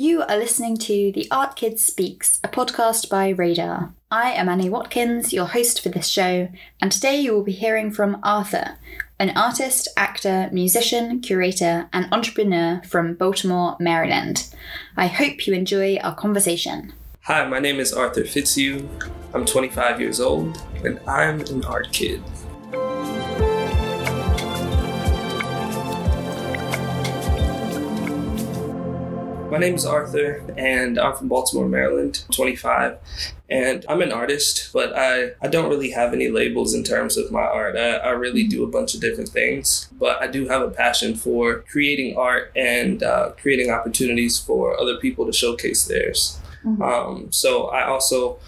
You are listening to The Art Kid Speaks, a podcast by Radar. I am Annie Watkins, your host for this show, and today you will be hearing from Arthur, an artist, actor, musician, curator, and entrepreneur from Baltimore, Maryland. I hope you enjoy our conversation. Hi, my name is Arthur Fitzhugh. I'm 25 years old, and I'm an art kid. My name is Arthur, and I'm from Baltimore, Maryland, 25. And I'm an artist, but I, I don't really have any labels in terms of my art. I, I really do a bunch of different things, but I do have a passion for creating art and uh, creating opportunities for other people to showcase theirs. Mm-hmm. Um, so I also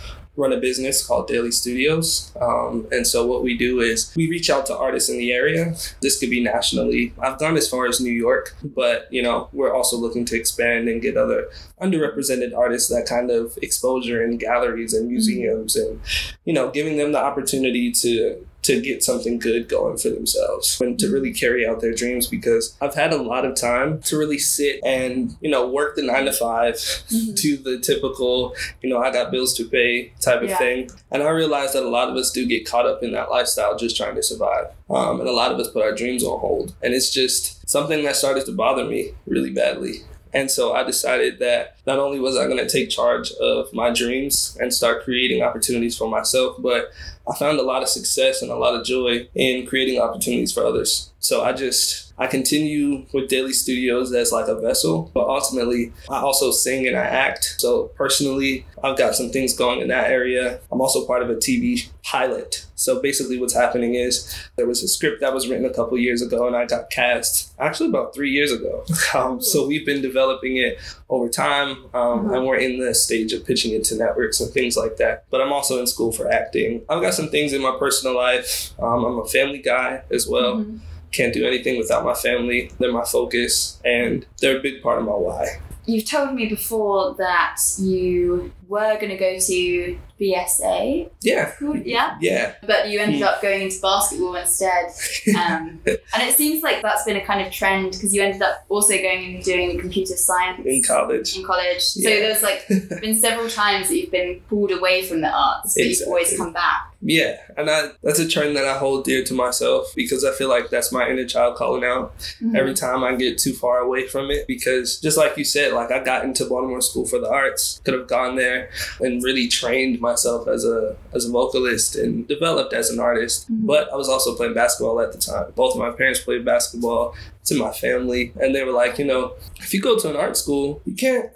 run a business called Daily Studios. Um, and so what we do is we reach out to artists in the area. This could be nationally. I've gone as far as New York, but you know, we're also looking to expand and get other underrepresented artists that kind of exposure in galleries and museums and you know, giving them the opportunity to to get something good going for themselves and to really carry out their dreams because I've had a lot of time to really sit and, you know, work the nine to 5 mm-hmm. to the typical, you know, I got bills to pay type of yeah. thing. And I realized that a lot of us do get caught up in that lifestyle just trying to survive. Um, and a lot of us put our dreams on hold. And it's just something that started to bother me really badly. And so I decided that not only was I going to take charge of my dreams and start creating opportunities for myself, but I found a lot of success and a lot of joy in creating opportunities for others. So I just I continue with Daily Studios as like a vessel, but ultimately I also sing and I act. So personally, I've got some things going in that area. I'm also part of a TV pilot. So basically, what's happening is there was a script that was written a couple years ago, and I got cast actually about three years ago. Um, so we've been developing it over time, um, mm-hmm. and we're in the stage of pitching it to networks and things like that. But I'm also in school for acting. I've got some things in my personal life. Um, I'm a family guy as well. Mm-hmm can't do anything without my family. They're my focus and they're a big part of my why. You've told me before that you were going to go to BSA. Yeah. Yeah. Yeah. But you ended up going into basketball instead. Um, and it seems like that's been a kind of trend because you ended up also going and doing computer science in college. In college. Yeah. So there's like been several times that you've been pulled away from the arts, but exactly. you've always come back. Yeah, and I, that's a trend that I hold dear to myself because I feel like that's my inner child calling out mm-hmm. every time I get too far away from it. Because just like you said, like I got into Baltimore School for the Arts, could have gone there and really trained myself as a as a vocalist and developed as an artist. Mm-hmm. But I was also playing basketball at the time. Both of my parents played basketball. It's in my family, and they were like, you know, if you go to an art school, you can't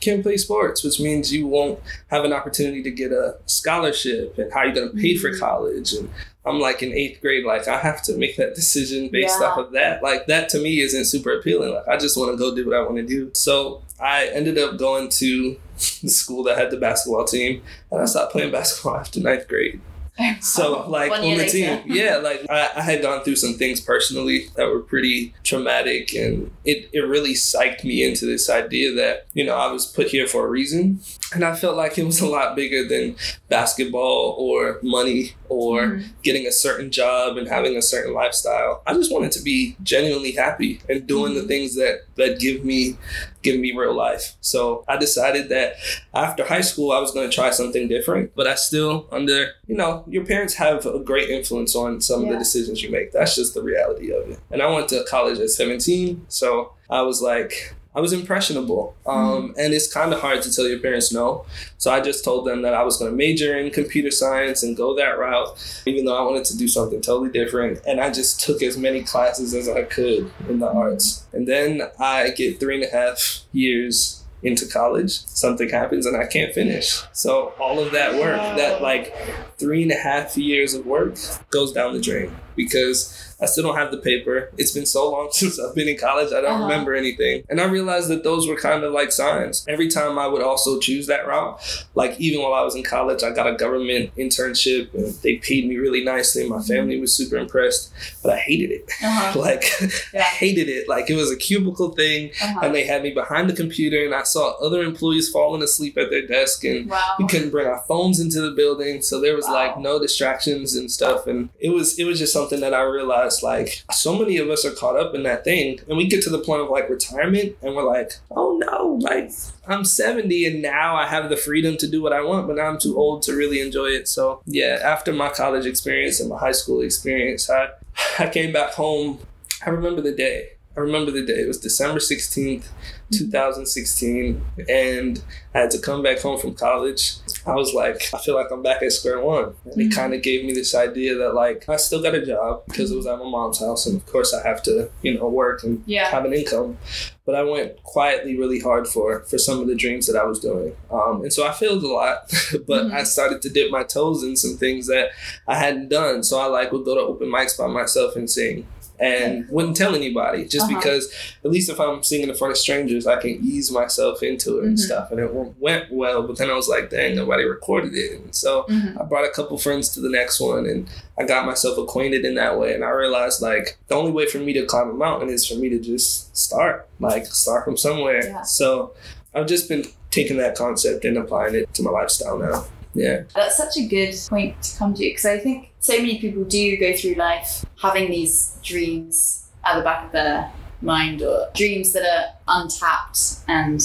can't play sports, which means you won't have an opportunity to get a scholarship and how are you going to pay for mm-hmm. college and I'm like in eighth grade, like I have to make that decision based yeah. off of that. Like that to me isn't super appealing. Like I just want to go do what I want to do. So I ended up going to the school that had the basketball team and I stopped playing basketball after ninth grade. So like on the team, yeah, like I, I, had gone through some things personally that were pretty traumatic, and it it really psyched me into this idea that you know I was put here for a reason, and I felt like it was a lot bigger than basketball or money or mm-hmm. getting a certain job and having a certain lifestyle. I just wanted to be genuinely happy and doing mm-hmm. the things that that give me give me real life. So I decided that after high school I was going to try something different, but I still under, you know, your parents have a great influence on some yeah. of the decisions you make. That's just the reality of it. And I went to college at 17, so I was like I was impressionable. Um, mm-hmm. And it's kind of hard to tell your parents no. So I just told them that I was going to major in computer science and go that route, even though I wanted to do something totally different. And I just took as many classes as I could in the arts. And then I get three and a half years into college, something happens and I can't finish. So all of that work, that like three and a half years of work, goes down the drain because I still don't have the paper. It's been so long since I've been in college, I don't uh-huh. remember anything. And I realized that those were kind of like signs. Every time I would also choose that route, like even while I was in college, I got a government internship and they paid me really nicely. My mm-hmm. family was super impressed, but I hated it. Uh-huh. like, yeah. I hated it. Like, it was a cubicle thing, uh-huh. and they had me behind the computer, and I saw other employees falling asleep at their desk, and wow. we couldn't bring our phones into the building. So there was wow. like no distractions and stuff. And it was, it was just something that I realized like so many of us are caught up in that thing and we get to the point of like retirement and we're like, oh no, like I'm 70 and now I have the freedom to do what I want, but now I'm too old to really enjoy it. So yeah, after my college experience and my high school experience, I I came back home. I remember the day. I remember the day. It was December 16th, 2016, and I had to come back home from college. I was like, I feel like I'm back at square one. And it Mhm. kind of gave me this idea that, like, I still got a job because it was at my mom's house, and of course, I have to, you know, work and Yeah. have an income. But I went quietly really hard for for some of the dreams that I was doing, um, and so I failed a lot. but Mhm. I started to dip my toes in some things that I hadn't done. So I like would go to open mics by myself and sing. And wouldn't tell anybody just Uh-huh. because at least if I'm singing in front of strangers, I can ease myself into it and Mhm. stuff. And it went well, but then I was like, dang, nobody recorded it. And so Mhm. I brought a couple friends to the next one and I got myself acquainted in that way. And I realized like the only way for me to climb a mountain is for me to just start, like start from somewhere. Yeah. So I've just been taking that concept and applying it to my lifestyle now. Yeah. That's such a good point to come to because I think so many people do go through life having these dreams at the back of their mind or dreams that are untapped and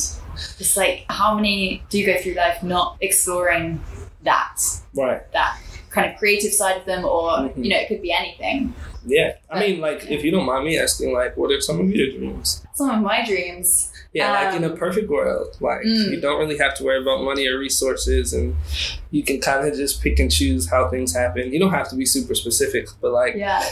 it's like how many do you go through life not exploring that Right. that kind of creative side of them or Mhm. you know it could be anything Yeah. I mean, like, if you don't mind me asking, like, what are some of your dreams? some of my dreams Yeah, like in a Um, perfect world, like Mm. you don't really have to worry about money or resources, and you can kind of just pick and choose how things happen. You don't have to be super specific, but like, yeah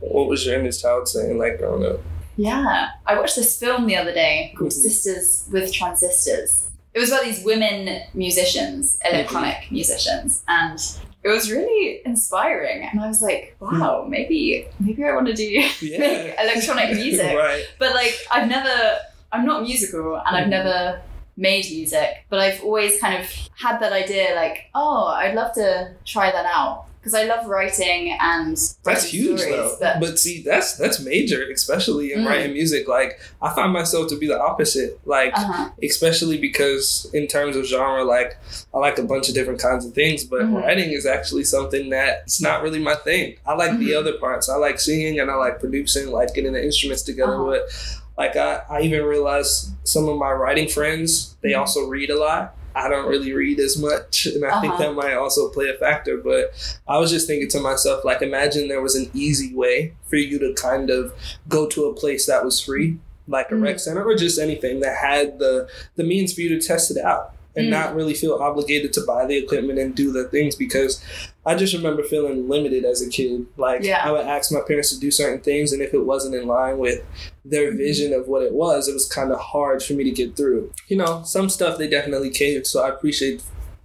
what was your inner child saying, like growing up? Yeah, I watched this film the other day called Mhm. Sisters with Transistors. It was about these women musicians, electronic musicians, and it was really inspiring. And I was like, wow, maybe maybe I want to do make electronic music. right. But like, I've never, I'm not musical, and I've Mhm. never made music, but I've always kind of had that idea, like, oh, I'd love to try that out because I love writing and That's huge stories, though. But But see, that's that's major, especially in Mm. writing music. Like I find myself to be the opposite. Like uh-huh. especially because in terms of genre, like I like a bunch of different kinds of things, but Mhm. writing is actually something that it's not really my thing. I like the Mhm. other parts. I like singing and I like producing, like getting the instruments together. Uh-huh. But like I, I even realized some of my writing friends, they Mhm. also read a lot. I don't really read as much, and I think Uh-huh. that might also play a factor. But I was just thinking to myself, like, imagine there was an easy way for you to kind of go to a place that was free, like a Mm. rec center or just anything that had the the means for you to test it out and Mm. not really feel obligated to buy the equipment and do the things because I just remember feeling limited as a kid. Like Yeah. I would ask my parents to do certain things and if it wasn't in line with their Mhm. vision of what it was, it was kind of hard for me to get through. You know, some stuff they definitely caved, so I appreciate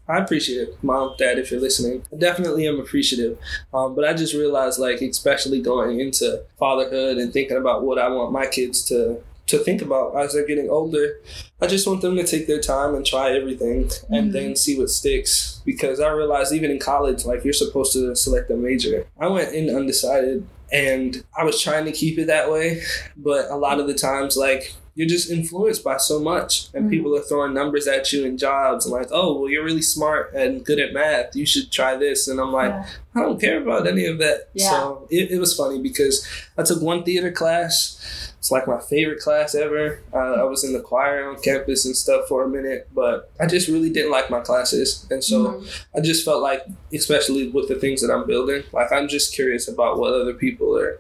I appreciate it, mom, dad, if you're listening. I definitely am appreciative. Um, but I just realized, like, especially going into fatherhood and thinking about what I want my kids to to think about as they're getting older. I just want them to take their time and try everything and Mhm. then see what sticks. Because I realized even in college, like you're supposed to select a major. I went in undecided and I was trying to keep it that way, but a lot of the times, like you're just influenced by so much, and Mhm. people are throwing numbers at you and jobs, and like, oh, well, you're really smart and good at math. You should try this, and I'm like, Yeah. I don't care about any of that. Yeah. So it, it was funny because I took one theater class. It's like my favorite class ever. Uh, I was in the choir on campus and stuff for a minute, but I just really didn't like my classes. And so Mhm. I just felt like, especially with the things that I'm building, like I'm just curious about what other people are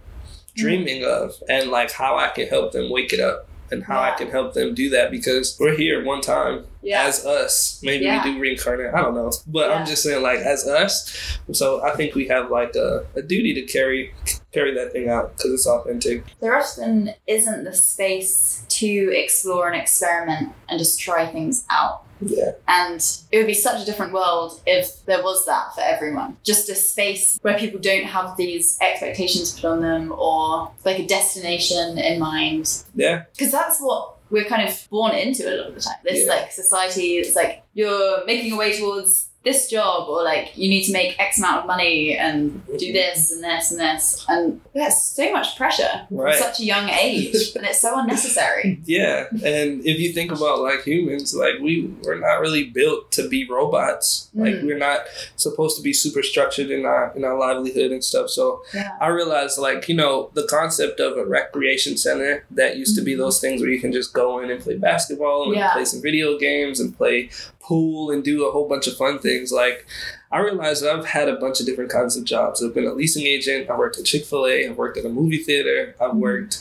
dreaming of and like how I can help them wake it up and how I can help them do that because we're here one time yeah. as us. Maybe Yeah. we do reincarnate. I don't know. But Yeah. I'm just saying like as us. So I think we have like a, a duty to carry carry that thing out because it's authentic. there often isn't the space to explore and experiment and just try things out. Yeah. And it would be such a different world if there was that for everyone. Just a space where people don't have these expectations put on them or like a destination in mind. Yeah. Because that's what we're kind of born into a lot of the time. This Yeah. like society, it's like you're making your way towards this job or like you need to make X amount of money and do this and this and this. And there's so much pressure Right. from such a young age. and it's so unnecessary. Yeah, and if you think about like humans, like we we're not really built to be robots. Like Mm. we're not supposed to be super structured in our in our livelihood and stuff. So Yeah. I realized like you know the concept of a recreation center that used to be Mhm. those things where you can just go in and play basketball and Yeah. play some video games and play pool and do a whole bunch of fun things. Like I realized that I've had a bunch of different kinds of jobs. I've been a leasing agent. I worked at Chick Fil A. I've worked at a movie theater. I've Mhm. worked.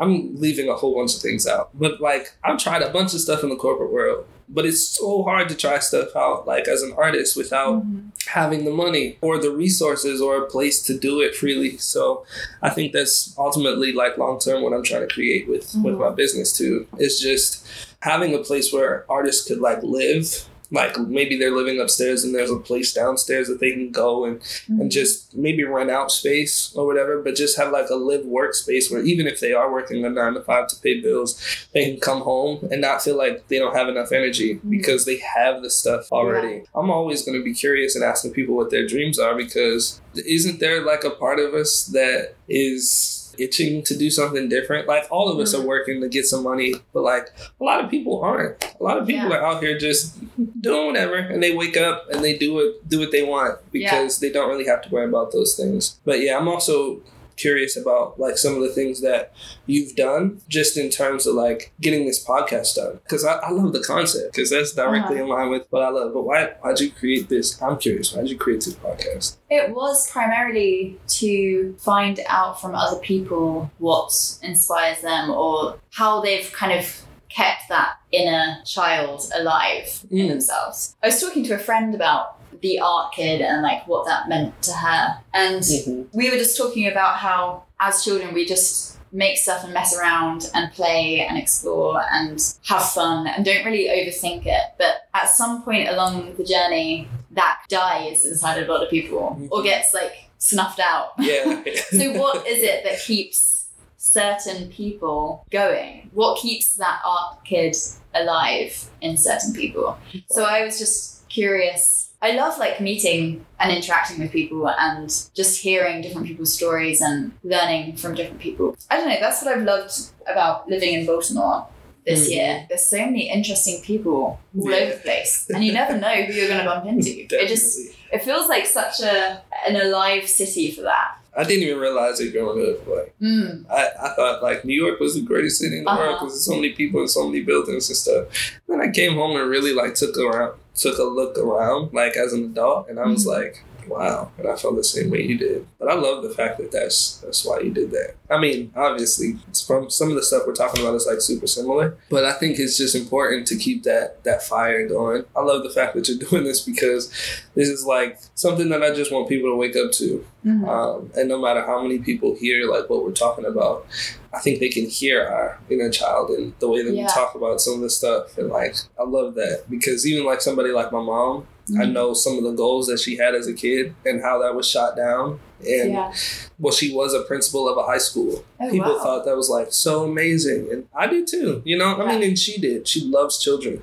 I'm leaving a whole bunch of things out, but like I've tried a bunch of stuff in the corporate world. But it's so hard to try stuff out, like as an artist, without Mhm. having the money or the resources or a place to do it freely. So I think that's ultimately like long term what I'm trying to create with with Mhm. my business too. Is just having a place where artists could like live. Like maybe they're living upstairs and there's a place downstairs that they can go and, and just maybe rent out space or whatever, but just have like a live workspace where even if they are working a nine to five to pay bills, they can come home and not feel like they don't have enough energy Mhm. because they have the stuff already. I'm always going to be curious and asking people what their dreams are because isn't there like a part of us that is itching to do something different? Like all of us are mm-hmm. working to get some money, but like a lot of people aren't. A lot of people Yeah. are out here just doing whatever and they wake up and they do it do what they want because they don't really have to worry about those things. But yeah, I'm also curious about like some of the things that you've done just in terms of like getting this podcast done because I, I love the concept because that's directly in line with what I love. But why why'd you create this? I'm curious. Why'd you create this podcast? It was primarily to find out from other people what inspires them or how they've kind of kept that inner child alive in Mm. themselves. I was talking to a friend about the art kid and like what that meant to her. And mm-hmm. we were just talking about how as children we just make stuff and mess around and play and explore and have fun and don't really overthink it. But at some point along the journey, that dies inside of a lot of people or mm-hmm. gets like snuffed out. Yeah. so what is it that keeps certain people going? What keeps that art kid alive in certain people? So I was just curious. I love like meeting and interacting with people and just hearing different people's stories and learning from different people. I don't know, that's what I've loved about living in Baltimore this Mhm. year. There's so many interesting people all Yeah. over the place. And you never know who you're gonna bump into. It just it feels like such a an alive city for that. I didn't even realize it growing up. Like Mm. I, I thought like New York was the greatest city in the world Uh-huh. because there's so many people and so many buildings and stuff. Then I came home and really like took around took a look around like as an adult and I was Mhm. like, wow. And I felt the same way you did. But I love the fact that that's that's why you did that. I mean, obviously it's from some of the stuff we're talking about is like super similar. But I think it's just important to keep that that fire going. I love the fact that you're doing this because this is like something that I just want people to wake up to. Mhm. Um, and no matter how many people hear like what we're talking about, I think they can hear our inner child and the way that Yeah. we talk about some of the stuff. And like, I love that because even like somebody like my mom, I Mhm. know some of the goals that she had as a kid and how that was shot down. And yeah. well, she was a principal of a high school. Oh, People wow. thought that was like so amazing, and I did too. You know, I mean, and she did. She loves children,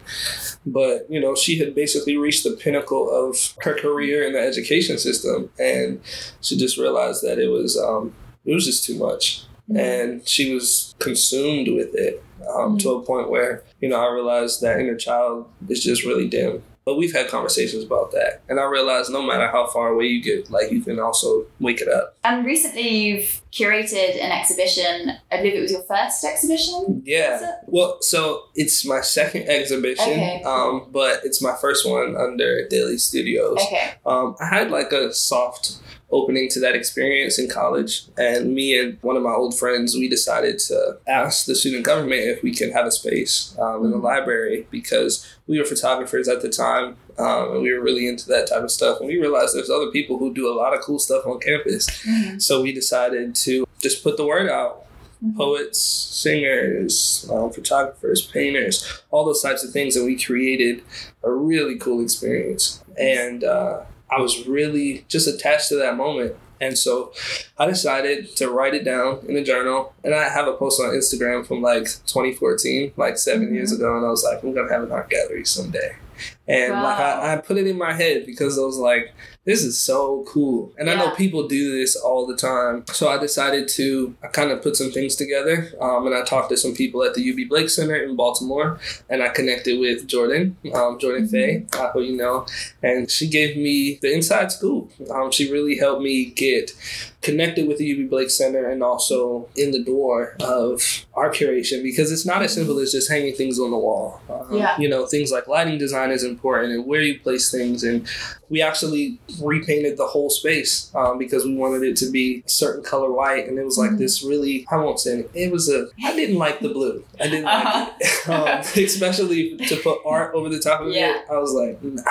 but you know, she had basically reached the pinnacle of her career in the education system, and she just realized that it was um, it was just too much, Mhm. and she was consumed with it um, to a point where you know I realized that inner child is just really dim. But we've had conversations about that, and I realized no matter how far away you get, like you can also wake it up. And recently you've curated an exhibition. I believe it was your first exhibition. Yeah. Well, so it's my second exhibition, Okay. um, but it's my first one under Daily Studios. Okay. Um, I had like a soft opening to that experience in college, and me and one of my old friends, we decided to ask the student government if we could have a space um, in the Mhm. library because we were photographers at the time. Um, and we were really into that type of stuff, and we realized there's other people who do a lot of cool stuff on campus. Mhm. So we decided to just put the word out Mhm. poets, singers, um, photographers, painters, all those types of things, and we created a really cool experience. And uh, I was really just attached to that moment. And so I decided to write it down in a journal. And I have a post on Instagram from like 2014, like 7 Mhm. years ago. And I was like, I'm going to have an art gallery someday. And like I, I put it in my head because I was like, this is so cool. And I know people do this all the time. So I decided to I kind of put some things together. Um, and I talked to some people at the UB Blake Center in Baltimore and I connected with Jordan, um, Jordan Mhm. Faye, uh, who you know, and she gave me the inside scoop. Um, she really helped me get connected with the UB Blake Center and also in the door of art curation because it's not as simple as just hanging things on the wall. Um, Yeah. You know, things like lighting design is important and where you place things. And we actually repainted the whole space um, because we wanted it to be a certain color white. And it was like Mhm. this really, I won't say it, it was a, I didn't like the blue. I didn't Uh-huh. like it. Um, especially to put art over the top of Yeah. it. I was like, nah.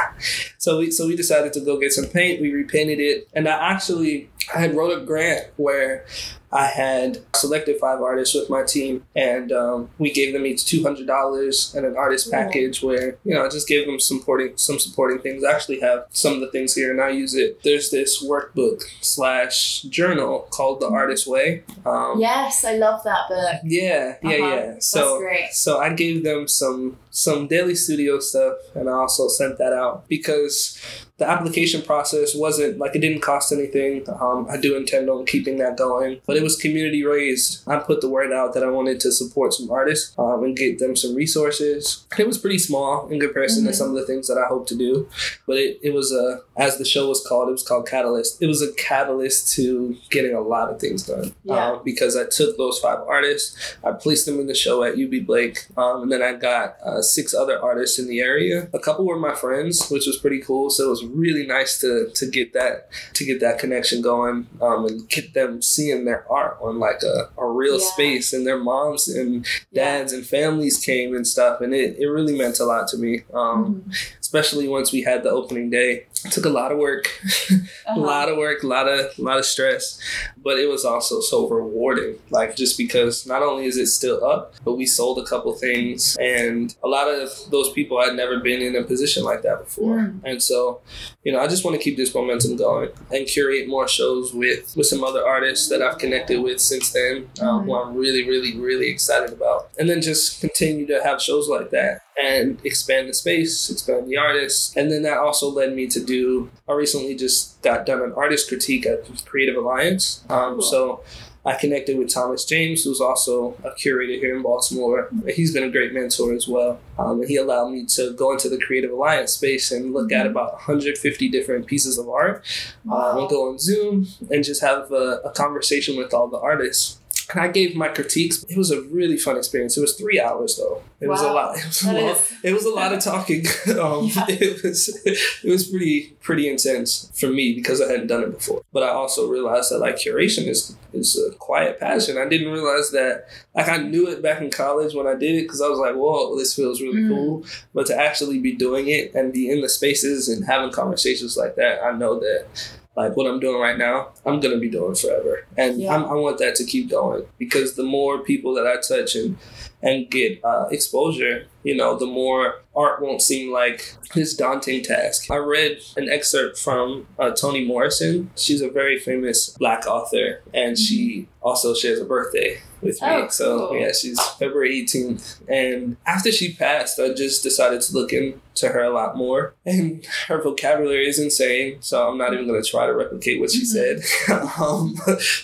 So we so we decided to go get some paint. We repainted it, and I actually I had wrote a grant where I had selected five artists with my team, and um, we gave them each two hundred dollars and an artist package where you know I just gave them supporting some supporting things. I actually have some of the things here, and I use it. There's this workbook slash journal called The Artist Way. Um, Yes, I love that book. yeah, yeah, Uh-huh. yeah. So That's great. so I gave them some some daily studio stuff, and I also sent that out because the application process wasn't like it didn't cost anything. Um, I do intend on keeping that going, but it was community raised. I put the word out that I wanted to support some artists um, and get them some resources. It was pretty small in comparison Mhm. to some of the things that I hope to do, but it, it was a as the show was called, it was called Catalyst. It was a catalyst to getting a lot of things done Yeah. uh, because I took those five artists I placed them in the show at UB Blake, um, and then I got uh, six other artists in the area. A couple were my friends, which was pretty cool. So it was really nice to to get that to get that connection going um, and get them seeing their art on like a, a real Yeah. space, and their moms and Yeah. dads and families came and stuff, and it, it really meant a lot to me. Um, Mhm. especially once we had the opening day. It took a lot of work, a Uh-huh. lot of work, a lot of a lot of stress, but it was also so rewarding. Like just because not only is it still up, but we sold a couple things, and a lot of those people had never been in a position like that before. Mm. And so, you know, I just want to keep this momentum going and curate more shows with with some other artists that I've connected with since then, um, who I'm really, really, really excited about, and then just continue to have shows like that and expand the space, expand the artists. And then that also led me to do, I recently just got done an artist critique at Creative Alliance. Um, Cool. So I connected with Thomas James, who's also a curator here in Baltimore. He's been a great mentor as well. Um, and he allowed me to go into the Creative Alliance space and look at about 150 different pieces of art. Um, and go on Zoom and just have a, a conversation with all the artists. And I gave my critiques. It was a really fun experience. It was three hours though. It was a lot. It was a lot. is- It was a lot of talking. um, Yeah. It was it was pretty pretty intense for me because I hadn't done it before. But I also realized that like curation is is a quiet passion. I didn't realize that like I knew it back in college when I did it because I was like, whoa, this feels really Mm. cool. But to actually be doing it and be in the spaces and having conversations like that, I know that like what I'm doing right now, I'm gonna be doing forever, and Yeah. I'm, I want that to keep going because the more people that I touch and and get uh, exposure, you know, the more art won't seem like this daunting task. I read an excerpt from uh, Toni Morrison. She's a very famous Black author, and she also shares a birthday with me. Oh, So cool. yeah, she's February 18th. And after she passed, I just decided to look into her a lot more. And her vocabulary is insane, so I'm not even going to try to replicate what she Mhm. said. um,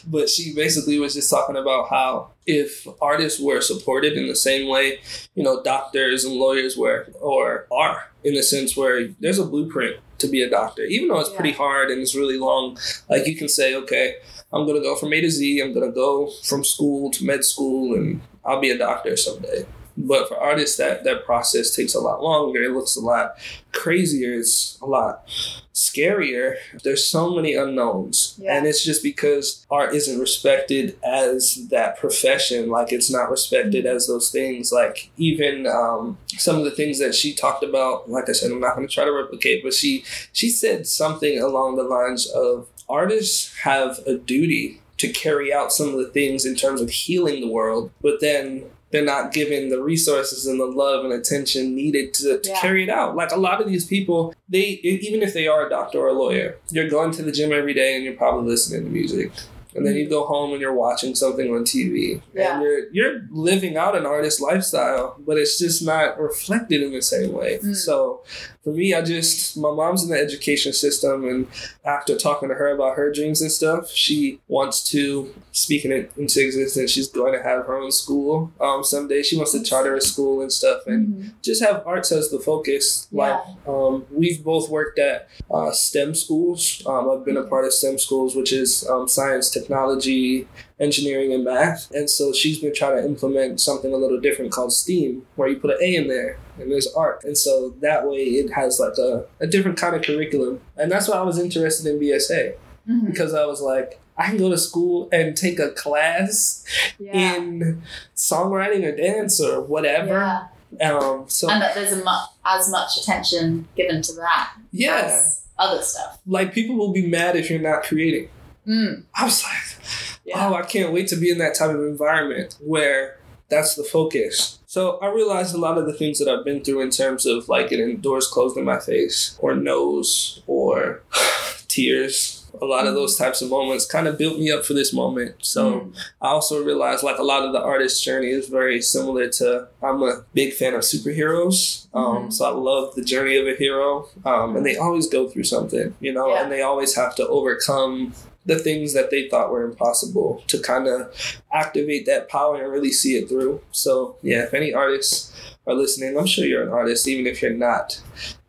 but she basically was just talking about how if artists were supported in the same way, you know, doctors and lawyers were or are in the sense where there's a blueprint to be a doctor, even though it's Yeah. pretty hard and it's really long. Like you can say, okay, I'm gonna go from A to Z. I'm gonna go from school to med school, and I'll be a doctor someday. But for artists, that that process takes a lot longer. It looks a lot crazier. It's a lot scarier. There's so many unknowns, Yeah. and it's just because art isn't respected as that profession. Like it's not respected as those things. Like even um, some of the things that she talked about. Like I said, I'm not going to try to replicate, but she she said something along the lines of artists have a duty to carry out some of the things in terms of healing the world, but then they're not given the resources and the love and attention needed to, to Yeah. carry it out. Like a lot of these people, they even if they are a doctor or a lawyer, you're going to the gym every day and you're probably listening to music. and then you go home and you're watching something on TV, Yeah. and you're you're living out an artist lifestyle, but it's just not reflected in the same way. Mm. So for me, I just my mom's in the education system, and after talking to her about her dreams and stuff, she wants to speaking it into existence. She's going to have her own school um, someday. She wants to charter a school and stuff, and Mhm. just have arts as the focus. Like um, we've both worked at uh, STEM schools. Um, I've been a part of STEM schools, which is um, science, technology, engineering, and math. And so she's been trying to implement something a little different called STEAM, where you put an A in there and there's art. And so that way it has like a, a different kind of curriculum. And that's why I was interested in BSA Mhm. because I was like, I can go to school and take a class Yeah. in songwriting or dance or whatever. Yeah. Um, so And that there's a mu- as much attention given to that yeah, as other stuff. like people will be mad if you're not creating. Mm. I was like, Yeah. oh, I can't wait to be in that type of environment where that's the focus. So I realized a lot of the things that I've been through in terms of like getting doors closed in my face or nose or tears. A lot of those types of moments kind of built me up for this moment. So Mm. I also realized like a lot of the artist's journey is very similar to I'm a big fan of superheroes. Um, Mhm. So I love the journey of a hero. Um, and they always go through something, you know, Yeah. and they always have to overcome the things that they thought were impossible to kind of activate that power and really see it through. So yeah, if any artists are listening, I'm sure you're an artist, even if you're not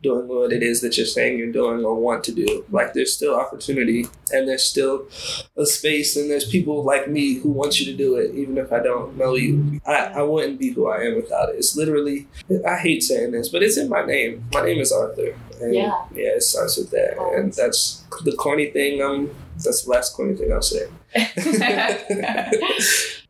doing what it is that you're saying you're doing or want to do. Like there's still opportunity and there's still a space and there's people like me who want you to do it, even if I don't know you. I, I wouldn't be who I am without it. It's literally I hate saying this, but it's in my name. My name is Arthur. And Yeah. yeah, it starts with that. And that's the corny thing, um that's the last corny thing I'll say.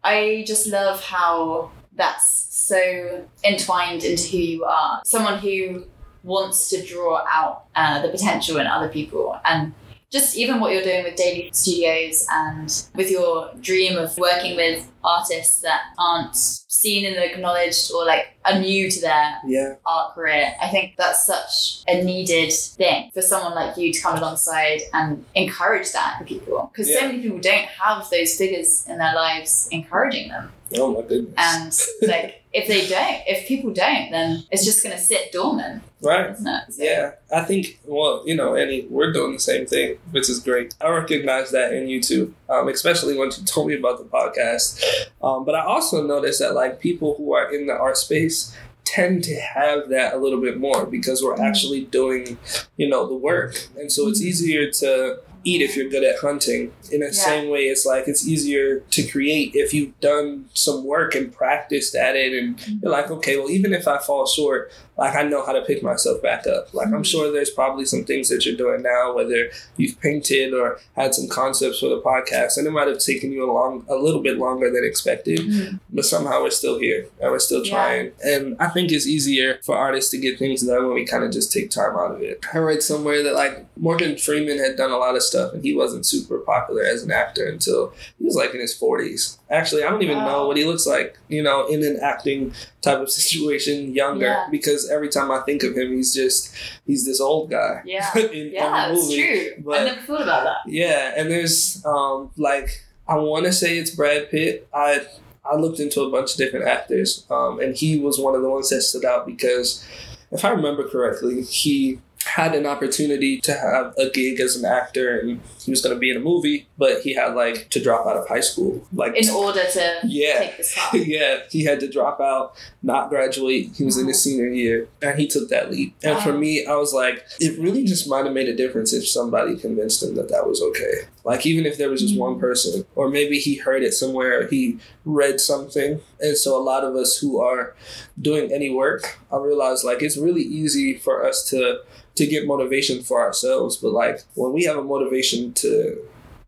I just love how that's so entwined into who you are. Someone who wants to draw out uh, the potential in other people and just even what you're doing with Daily Studios and with your dream of working with artists that aren't seen and acknowledged or like are new to their Yeah. art career. I think that's such a needed thing for someone like you to come alongside and encourage that in people. Because Yeah. so many people don't have those figures in their lives encouraging them. Oh my goodness. And like, if they don't, if people don't, then it's just going to sit dormant, right. isn't it? So- Yeah, I think, well, you know, Annie, we're doing the same thing, which is great. I recognize that in you too, um, especially when you told me about the podcast. Um, but I also noticed that, like, people who are in the art space tend to have that a little bit more because we're actually doing, you know, the work. And so it's easier to eat if you're good at hunting. In the Yeah. same way, it's like it's easier to create if you've done some work and practiced at it. And you're mm-hmm. like, okay, well, even if I fall short, like I know how to pick myself back up. Like I'm sure there's probably some things that you're doing now, whether you've painted or had some concepts for the podcast, and it might have taken you a long, a little bit longer than expected, Mhm. but somehow we're still here and we're still Yeah. trying. And I think it's easier for artists to get things done when we kind of just take time out of it. I read somewhere that like Morgan Freeman had done a lot of stuff, and he wasn't super popular as an actor until he was like in his 40s. Actually, I don't even know what he looks like, you know, in an acting type of situation younger Yeah. because every time I think of him, he's just he's this old guy. Yeah. in Yeah, every it's movie. true. But- I never thought about that. Yeah, and there's um like I want to say it's Brad Pitt. I I looked into a bunch of different actors, um, and he was one of the ones that stood out because if I remember correctly, he had an opportunity to have a gig as an actor and he was going to be in a movie but he had like to drop out of high school like In order to Yeah. take this path. yeah, he had to drop out, not graduate. He was in his senior year, and he took that leap. And for me, I was like, it really just might have made a difference if somebody convinced him that that was okay. Like even if there was just one hmm. person, or maybe he heard it somewhere, he read something. And so a lot of us who are doing any work, I realize like it's really easy for us to to get motivation for ourselves, but like when we have a motivation to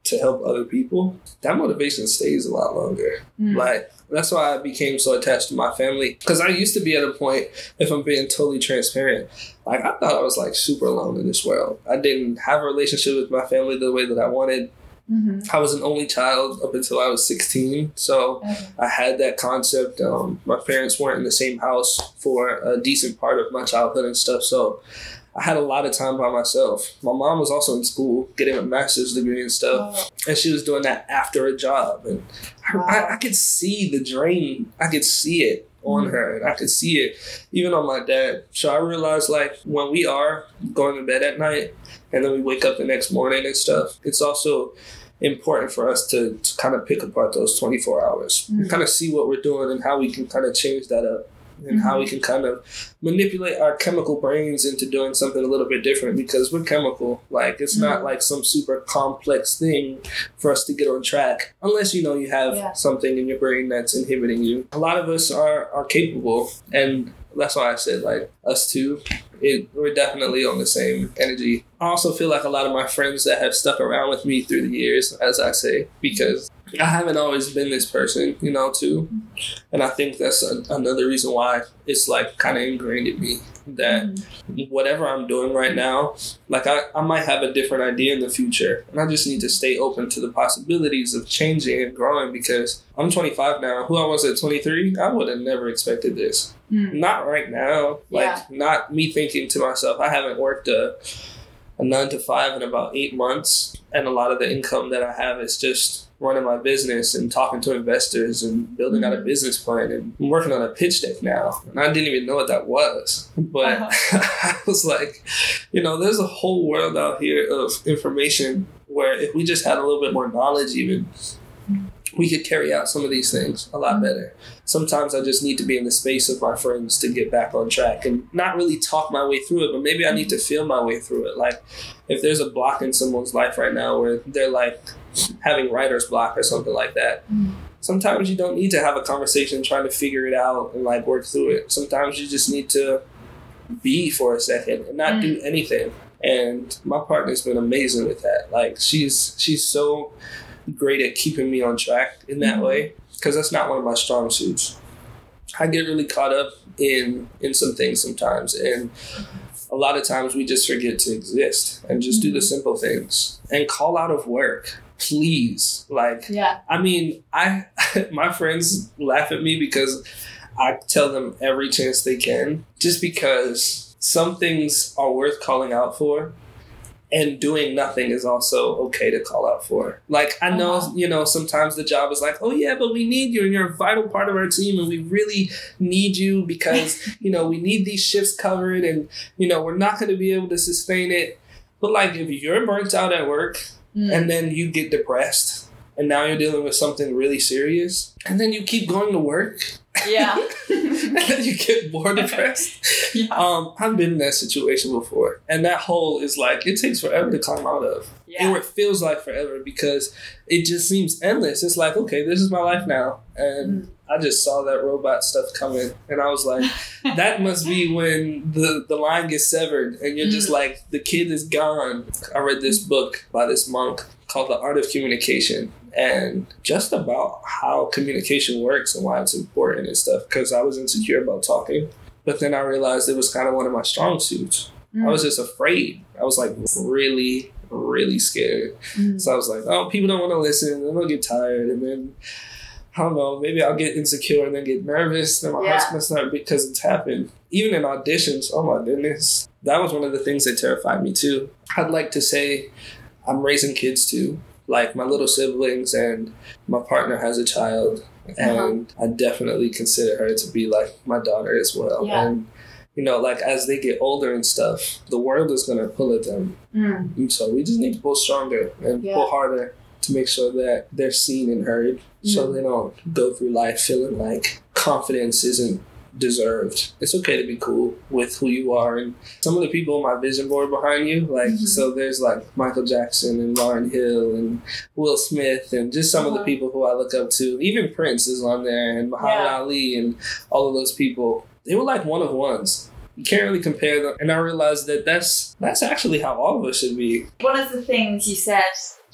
to help other people, that motivation stays a lot longer. Mm. Like that's why I became so attached to my family because I used to be at a point, if I'm being totally transparent, like I thought I was like super alone in this world. I didn't have a relationship with my family the way that I wanted. Mm-hmm. I was an only child up until I was 16. So I had that concept. Um, my parents weren't in the same house for a decent part of my childhood and stuff. So I had a lot of time by myself. My mom was also in school getting a master's degree and stuff. Oh, And she was doing that after a job. And I, Wow. I, I could see the drain. I could see it on Mhm. her. And I could see it even on my dad. So I realized like when we are going to bed at night and then we wake up the next morning and stuff, it's also important for us to, to kind of pick apart those 24 hours Mhm. kind of see what we're doing and how we can kind of change that up and how we can kind of manipulate our chemical brains into doing something a little bit different because we're chemical like it's not Mhm. like some super complex thing for us to get on track unless you know you have Yeah. something in your brain that's inhibiting you a lot of us are are capable and that's why i said like us two it, we're definitely on the same energy i also feel like a lot of my friends that have stuck around with me through the years as i say because i haven't always been this person you know too and i think that's a, another reason why it's like kind of ingrained in me that whatever I'm doing right now, like I, I might have a different idea in the future. And I just need to stay open to the possibilities of changing and growing because I'm 25 now. Who I was at 23, I would have never expected this. Mm. Not right now. Like, Yeah. not me thinking to myself, I haven't worked a, a nine to five in about eight months. And a lot of the income that I have is just running my business and talking to investors and building out a Mhm. business plan and I'm working on a pitch deck now. And I didn't even know what that was. But I was like, you know, there's a whole world out here of information where if we just had a little bit more knowledge even we could carry out some of these things a lot better. Sometimes I just need to be in the space of my friends to get back on track and not really talk my way through it, but maybe I need to feel my way through it. Like if there's a block in someone's life right now where they're like having writer's block or something like that. Mm. Sometimes you don't need to have a conversation trying to figure it out and like work through it. Sometimes you just need to be for a second and not do anything. And my partner's been amazing with that. Like she's she's so great at keeping me on track in that Mhm. way because that's not one of my strong suits. I get really caught up in in some things sometimes and a lot of times we just forget to exist and just do the simple things and call out of work please like Yeah. I mean, I my friends laugh at me because I tell them every chance they can, just because some things are worth calling out for, and doing nothing is also okay to call out for. Like I know, Uh-huh. you know, sometimes the job is like, oh yeah, but we need you, and you're a vital part of our team, and we really need you because you know we need these shifts covered, and you know we're not going to be able to sustain it. But like, if you're burnt out at work Mm. and then you get depressed and now you're dealing with something really serious and then you keep going to work yeah. and then you get more depressed yeah. um i've been in that situation before and that hole is like it takes forever to climb out of Yeah. or it feels like forever because it just seems endless it's like okay this is my life now and Mm. I just saw that robot stuff coming and i was like that must be when the, the line gets severed and you're just Mm. like the kid is gone. I read this book by this monk called the art of communication and just about how communication works and why it's important and stuff because i was insecure about talking but then i realized it was kind of one of my strong suits. I was just afraid. I was like really really scared. Mm. so I was like, oh, people don't want to listen, they'll get tired, and then I don't know, maybe I'll get insecure and then get nervous, then my Yeah. heart's gonna start because it's happened. Even in auditions, oh my goodness, that was one of the things that terrified me too. I'd like to say I'm raising kids too, like my little siblings, and my partner has a child, and I definitely consider her to be like my daughter as well. Yeah. And you know, like as they get older and stuff, the world is gonna pull at them Mm. and so we just need to pull stronger and Yeah. pull harder to make sure that they're seen and heard so Mm. they don't go through life feeling like confidence isn't deserved. It's okay to be cool with who you are and some of the people on my vision board behind you, like Mhm. so there's like Michael Jackson and Lauryn Hill and Will Smith and just some of the Uh-huh. people who I look up to. Even Prince is on there and Muhammad Yeah. Ali and all of those people. They were like one of ones. You can't really compare them. And I realized that that's that's actually how all of us should be. One of the things you said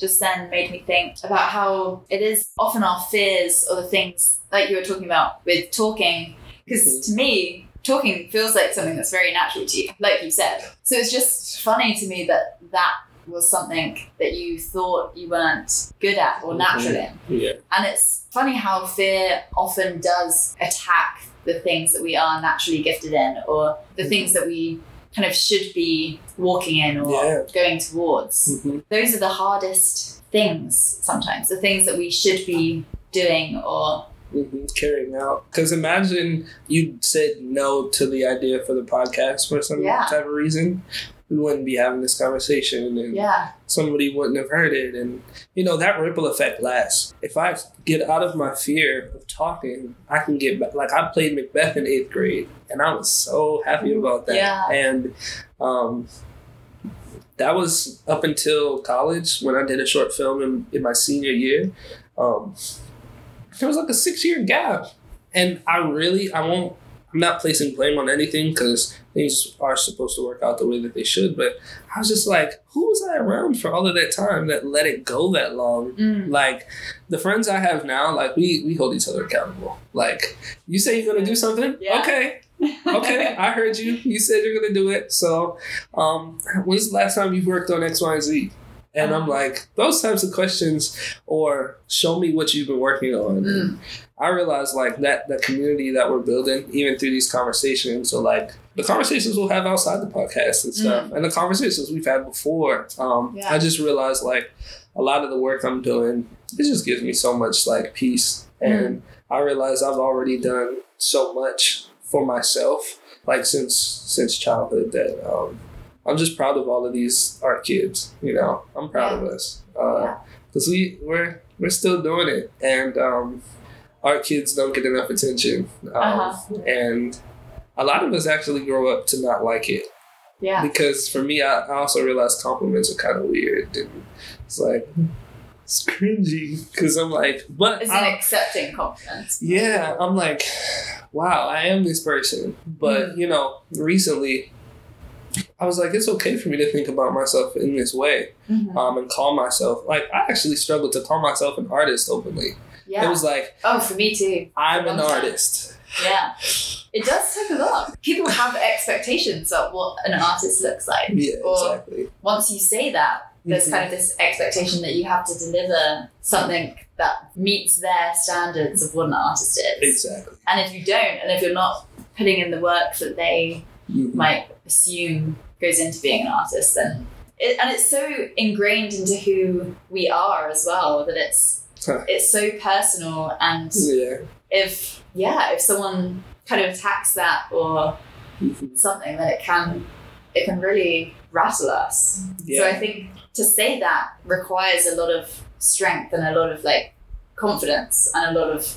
just then made me think about how it is often our fears or the things like you were talking about with talking. Because to me, talking feels like something that's very natural to you, like you said. So it's just funny to me that that was something that you thought you weren't good at or Mhm. natural in. Yeah. And it's funny how fear often does attack the things that we are naturally gifted in or the things that we kind of should be walking in or Yeah. going towards. hmm Those are the hardest things sometimes, the things that we should be doing or hmm Carrying out. Because imagine you said no to the idea for the podcast for some Yeah. type of reason. We wouldn't be having this conversation and yeah. somebody wouldn't have heard it. And, you know, that ripple effect lasts. If I get out of my fear of talking, I can get back. Like, I played Macbeth in eighth grade, and I was so happy about that. Yeah. And um, that was up until college when I did a short film in, in my senior year. Um, there was like a six year gap. And I really, I won't, I'm not placing blame on anything because things are supposed to work out the way that they should. But I was just like, who was I around for all of that time that let it go that long? Mm. Like the friends I have now, like we we hold each other accountable. Like you say you're gonna do something, Yeah. okay, okay, I heard you. You said you're gonna do it. So, um, when's the last time you worked on X, Y, and Z? And I'm Uh-huh. like, those types of questions, or show me what you've been working on. Mm. I realize like that the community that we're building, even through these conversations, so like the conversations we'll have outside the podcast and stuff, and the conversations we've had before. Um, Yeah. I just realized like a lot of the work I'm doing, it just gives me so much like peace, and I realize I've already done so much for myself, like since since childhood that um, I'm just proud of all of these art kids. You know, I'm proud of us Yeah. because we we're we're still doing it, and um, our kids don't get enough attention, um, Uh-huh. and a lot of us actually grow up to not like it Yeah. because for me, I, I also realized compliments are kind of weird, and it's like it's cringy because I'm like, but It's an accepting confidence. yeah, I'm like, wow, I am this person. But, Mm. you know, recently I was like, it's okay for me to think about myself in this way Mhm. um, and call myself, like, I actually struggled to call myself an artist openly. Yeah. It was like, oh, for me too. I'm an artist. Yeah. It does take a lot. People have expectations of what an artist looks like. Yeah, Or- exactly. Once you say that, there's Mhm. kind of this expectation that you have to deliver something that meets their standards of what an artist is. Exactly. And if you don't, and if you're not putting in the work that they Mhm. might assume goes into being an artist, then it, and it's so ingrained into who we are as well that it's Huh. it's so personal and Yeah. if yeah if someone kind of attacks that or Mhm. something then it can it can really rattle us Yeah. so i think to say that requires a lot of strength and a lot of like confidence and a lot of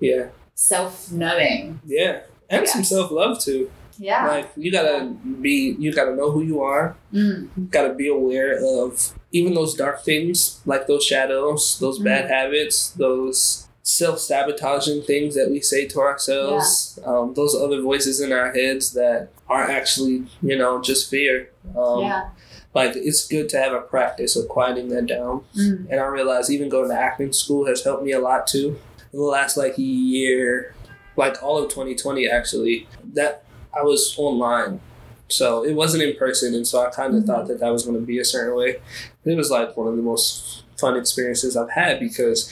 yeah. self-knowing Yeah. And some self love too. Yeah Like you gotta be, you gotta know who you are. Mm. You gotta be aware of even those dark things, like those shadows, those bad habits, those self sabotaging things that we say to ourselves, um, those other voices in our heads that are actually, you know, just fear. Um, yeah Like it's good to have a practice of quieting that down. Mm. And I realize even going to acting school has helped me a lot too. In the last like year, like all of 2020 actually, that I was online. So it wasn't in person. And so I kind of Mhm. thought that that was going to be a certain way. It was like one of the most fun experiences I've had because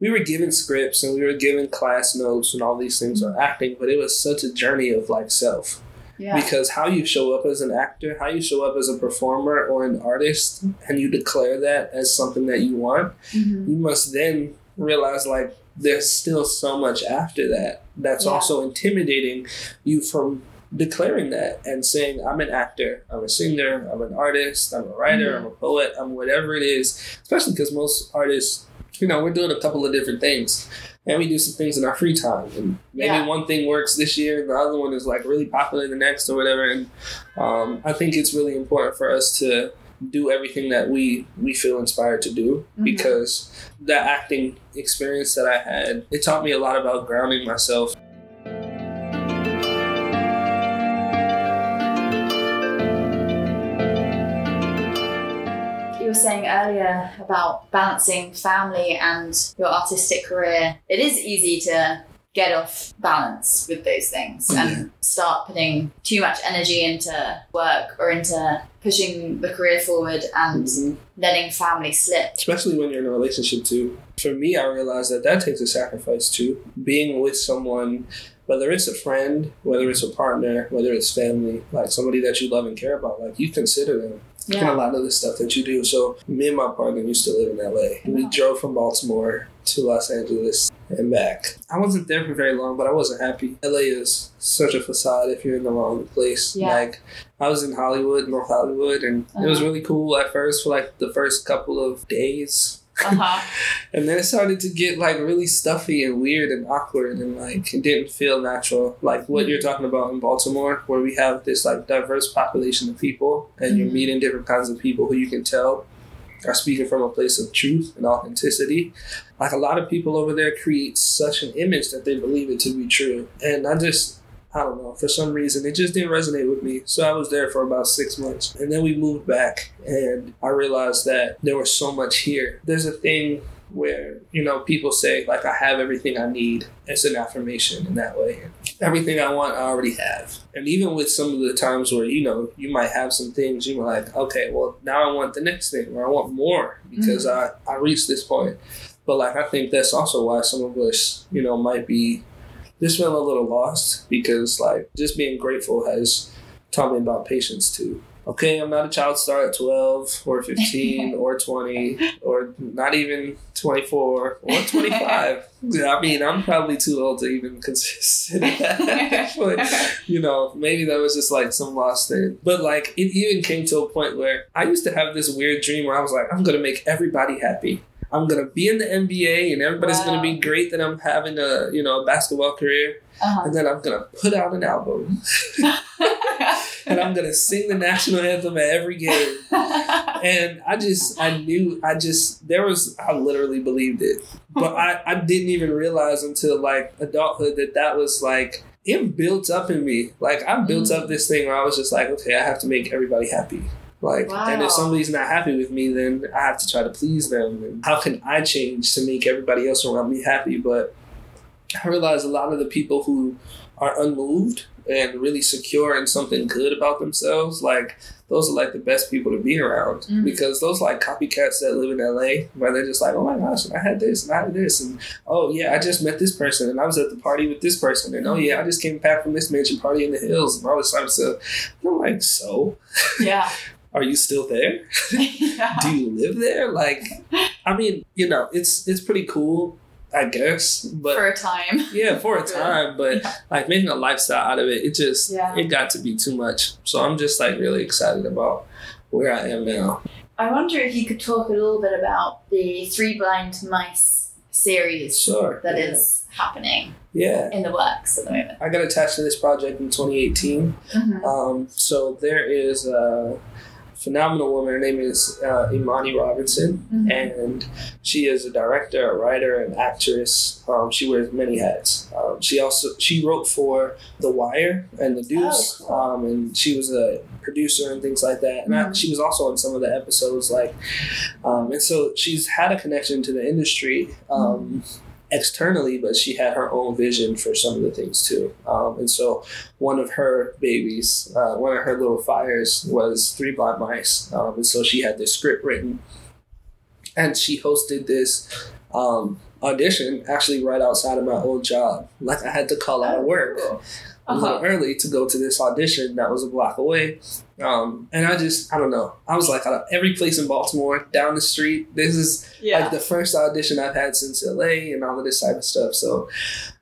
we were given scripts and we were given class notes and all these things on acting, but it was such a journey of like self yeah because how you show up as an actor, how you show up as a performer or an artist, and you declare that as something that you want, Mhm. you must then realize like there's still so much after that that's Yeah. also intimidating you from declaring that and saying i'm an actor i'm a singer i'm an artist i'm a writer Mhm. i'm a poet i'm whatever it is especially because most artists you know we're doing a couple of different things and we do some things in our free time and maybe Yeah. one thing works this year and the other one is like really popular the next or whatever and um, i think it's really important for us to do everything that we we feel inspired to do Mhm. because the acting experience that i had it taught me a lot about grounding myself were saying earlier about balancing family and your artistic career. It is easy to get off balance with those things and start putting too much energy into work or into pushing the career forward and Mhm. letting family slip. especially when you're in a relationship too. For me, I realized that that takes a sacrifice too. Being with someone, whether it's a friend, whether it's a partner, whether it's family, like somebody that you love and care about, like you consider them in a lot of the stuff that you do. So me and my partner used to live in LA. We drove from Baltimore to Los Angeles and back. I wasn't there for very long, but I wasn't happy. LA is such a facade if you're in the wrong place. Yeah. Like I was in Hollywood, North Hollywood, and it was Uh-huh. really cool at first for like the first couple of days. Uh-huh. And then it started to get like really stuffy and weird and awkward and like it didn't feel natural. Like what you're talking about in Baltimore, where we have this like diverse population of people and you're Mhm. meeting different kinds of people who you can tell are speaking from a place of truth and authenticity. Like a lot of people over there create such an image that they believe it to be true. And I just I don't know, for some reason, it just didn't resonate with me. So I was there for about six months. And then we moved back, and I realized that there was so much here. There's a thing where, you know, people say, like, I have everything I need. It's an affirmation in that way. Everything I want, I already have. And even with some of the times where, you know, you might have some things, you're like, okay, well, now I want the next thing, or I want more because mm-hmm. I, I reached this point. But, like, I think that's also why some of us, you know, might be just feeling a little lost because like just being grateful has taught me about patience too. Okay, I'm not a child star at 12 or 15 or 20 or not even 24 or 25. I mean, I'm probably too old to even consider that. but, you know, maybe that was just like some lost thing. But like, it even came to a point where I used to have this weird dream where I was like, I'm going to make everybody happy. I'm gonna be in the NBA and everybody's Wow. gonna be great that I'm having a you know a basketball career Uh-huh. and then I'm gonna put out an album and I'm gonna sing the national anthem at every game. And I just I knew I just there was I literally believed it, but I I didn't even realize until like adulthood that that was like it built up in me. Like I built Mm. up this thing where I was just like, okay, I have to make everybody happy. Like, and if somebody's not happy with me, then I have to try to please them. And how can I change to make everybody else around me happy? But I realize a lot of the people who are unmoved and really secure in something good about themselves, like those are like the best people to be around Mhm. because those like copycats that live in LA where they're just like, oh my gosh, and I had this and I had this and oh yeah, I just met this person and I was at the party with this person and oh yeah, I just came back from this mansion party in the hills and all this type of stuff. And I'm like, so yeah. are you still there? yeah. Do you live there? Like, I mean, you know, it's it's pretty cool, I guess, but For a time. yeah, for a time, but Yeah. like making a lifestyle out of it, it just Yeah. it got to be too much. So I'm just like really excited about where I am now. I wonder if you could talk a little bit about the Three Blind Mice series Sure. that is happening Yeah. in the works at the moment. I got attached to this project in 2018. Mm-hmm. Um, so there is a phenomenal woman. Her name is uh, Imani Robinson, Mhm. and she is a director, a writer, an actress. Um, she wears many hats. Um, she also she wrote for The Wire and The Deuce, Oh, cool. um, and she was a producer and things like that. And I, Mhm. she was also in some of the episodes, like, um, and so she's had a connection to the industry. Um, externally, but she had her own vision for some of the things too. Um, and so one of her babies, uh, one of her little fires was Three Blind Mice. Um, and so she had this script written. And she hosted this um, audition actually right outside of my old job. Like I had to call out of work a little Uh-huh. early to go to this audition that was a block away. Um, and I just, I don't know. I was like, out of every place in Baltimore, down the street, this is Yeah. like the first audition I've had since LA and all of this type of stuff. So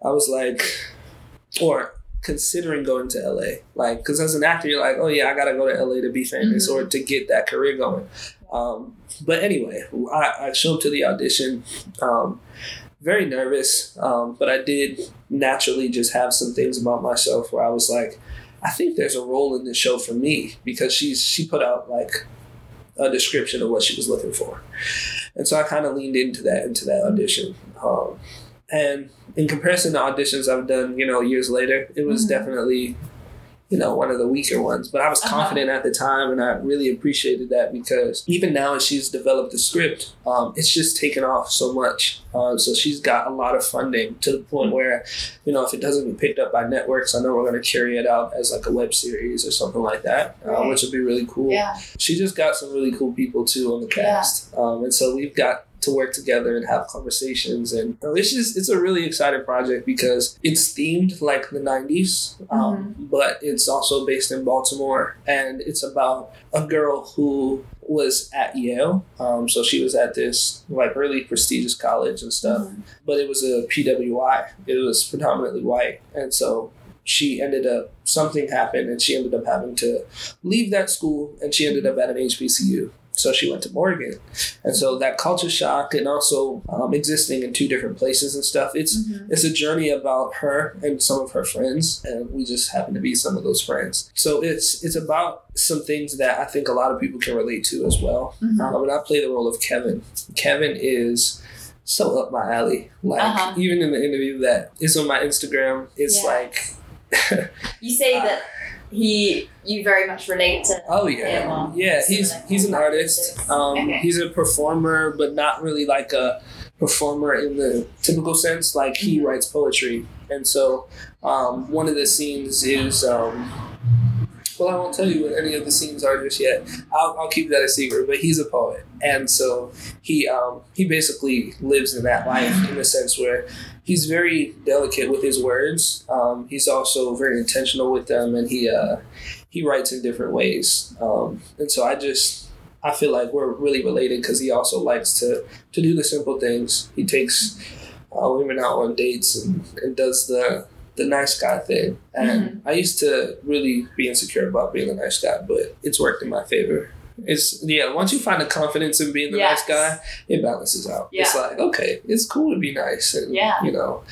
I was like, or considering going to LA, like, because as an actor, you're like, oh yeah, I gotta go to LA to be famous Mhm. or to get that career going. Um, but anyway, I, I showed up to the audition, um, very nervous, um, but I did naturally just have some things about myself where I was like, I think there's a role in this show for me because she's she put out like a description of what she was looking for. And so I kind of leaned into that into that audition. Um, and in comparison to auditions I've done, you know, years later, it was Mhm. definitely you know, one of the weaker ones. But I was Uh-huh. confident at the time, and I really appreciated that because even now, as she's developed the script, um, it's just taken off so much. Uh, so she's got a lot of funding to the point where, you know, if it doesn't get picked up by networks, I know we're going to carry it out as like a web series or something like that, uh, which would be really cool. Yeah. She just got some really cool people too on the cast, um, and so we've got to work together and have conversations. And it's just it's a really exciting project because it's themed like the 90s um, but it's also based in baltimore. And it's about a girl who was at yale. Um, so she was at this like really prestigious college and stuff Mhm. but it was a pwi it was predominantly white. And so she ended up something happened and she ended up having to leave that school and she ended up at an hbcu so she went to Morgan, and so that culture shock and also um, existing in two different places and stuff. It's Mhm. it's a journey about her and some of her friends, and we just happen to be some of those friends. So it's it's about some things that I think a lot of people can relate to as well. Mhm. Um, and I play the role of Kevin. Kevin is so up my alley. Like Uh-huh. even in the interview that is on my Instagram, it's Yeah. like. You say that he, you very much relate to. Oh Yeah, yeah, well, yeah. He's he's an artist. Um, Okay. He's a performer, but not really like a performer in the typical sense. Like he Mhm. writes poetry, and so um, one of the scenes is. Um, well, I won't tell you what any of the scenes are just yet. I'll, I'll keep that a secret. But he's a poet, and so he um, he basically lives in that life in the sense where he's very delicate with his words. Um, he's also very intentional with them, and he uh, he writes in different ways. Um, and so I just I feel like we're really related because he also likes to to do the simple things. He takes uh, women out on dates and, and does the the nice guy thing. And I used to really be insecure about being a nice guy, but it's worked in my favor. It's yeah. Once you find the confidence in being the Yes. nice guy, it balances out. It's like okay, it's cool to be nice and Yeah. you know,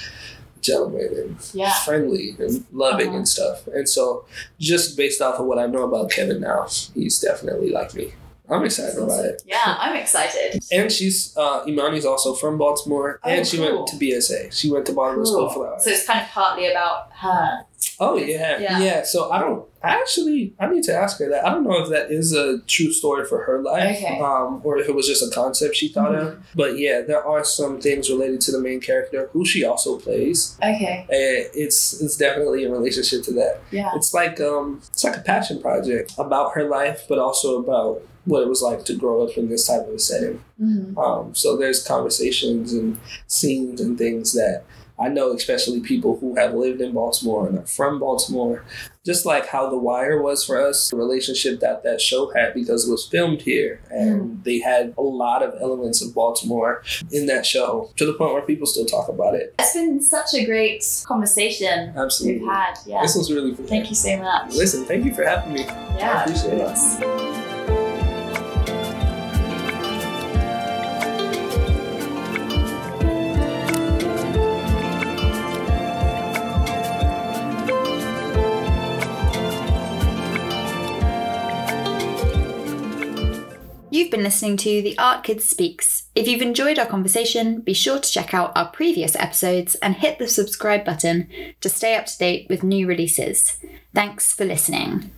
gentleman and Yeah. friendly and loving Uh-huh. and stuff. And so, just based off of what I know about Kevin now, he's definitely like me. I'm excited about it. Yeah, I'm excited. And she's uh, Imani's also from Baltimore, Oh, and she cool. went to BSA. She went to Baltimore School for the Arts. So it's kind of partly about her. Oh yeah, Yeah. yeah, So I don't I actually I need to ask her that. I don't know if that is a true story for her life, Okay. um, or if it was just a concept she thought of. But yeah, there are some things related to the main character who she also plays. Okay. And it's it's definitely in relationship to that. Yeah. It's like um it's like a passion project about her life, but also about what it was like to grow up in this type of a setting. Mhm. Um, so there's conversations and scenes and things that I know, especially people who have lived in Baltimore and are from Baltimore, just like how The Wire was for us, the relationship that that show had because it was filmed here and hmm. they had a lot of elements of Baltimore in that show to the point where people still talk about it. It's been such a great conversation Absolutely. we've had. Yeah. This was really fun. Thank you so much. Listen, thank you for having me. Yeah. I appreciate it. You've been listening to The Art Kids Speaks. If you've enjoyed our conversation, be sure to check out our previous episodes and hit the subscribe button to stay up to date with new releases. Thanks for listening.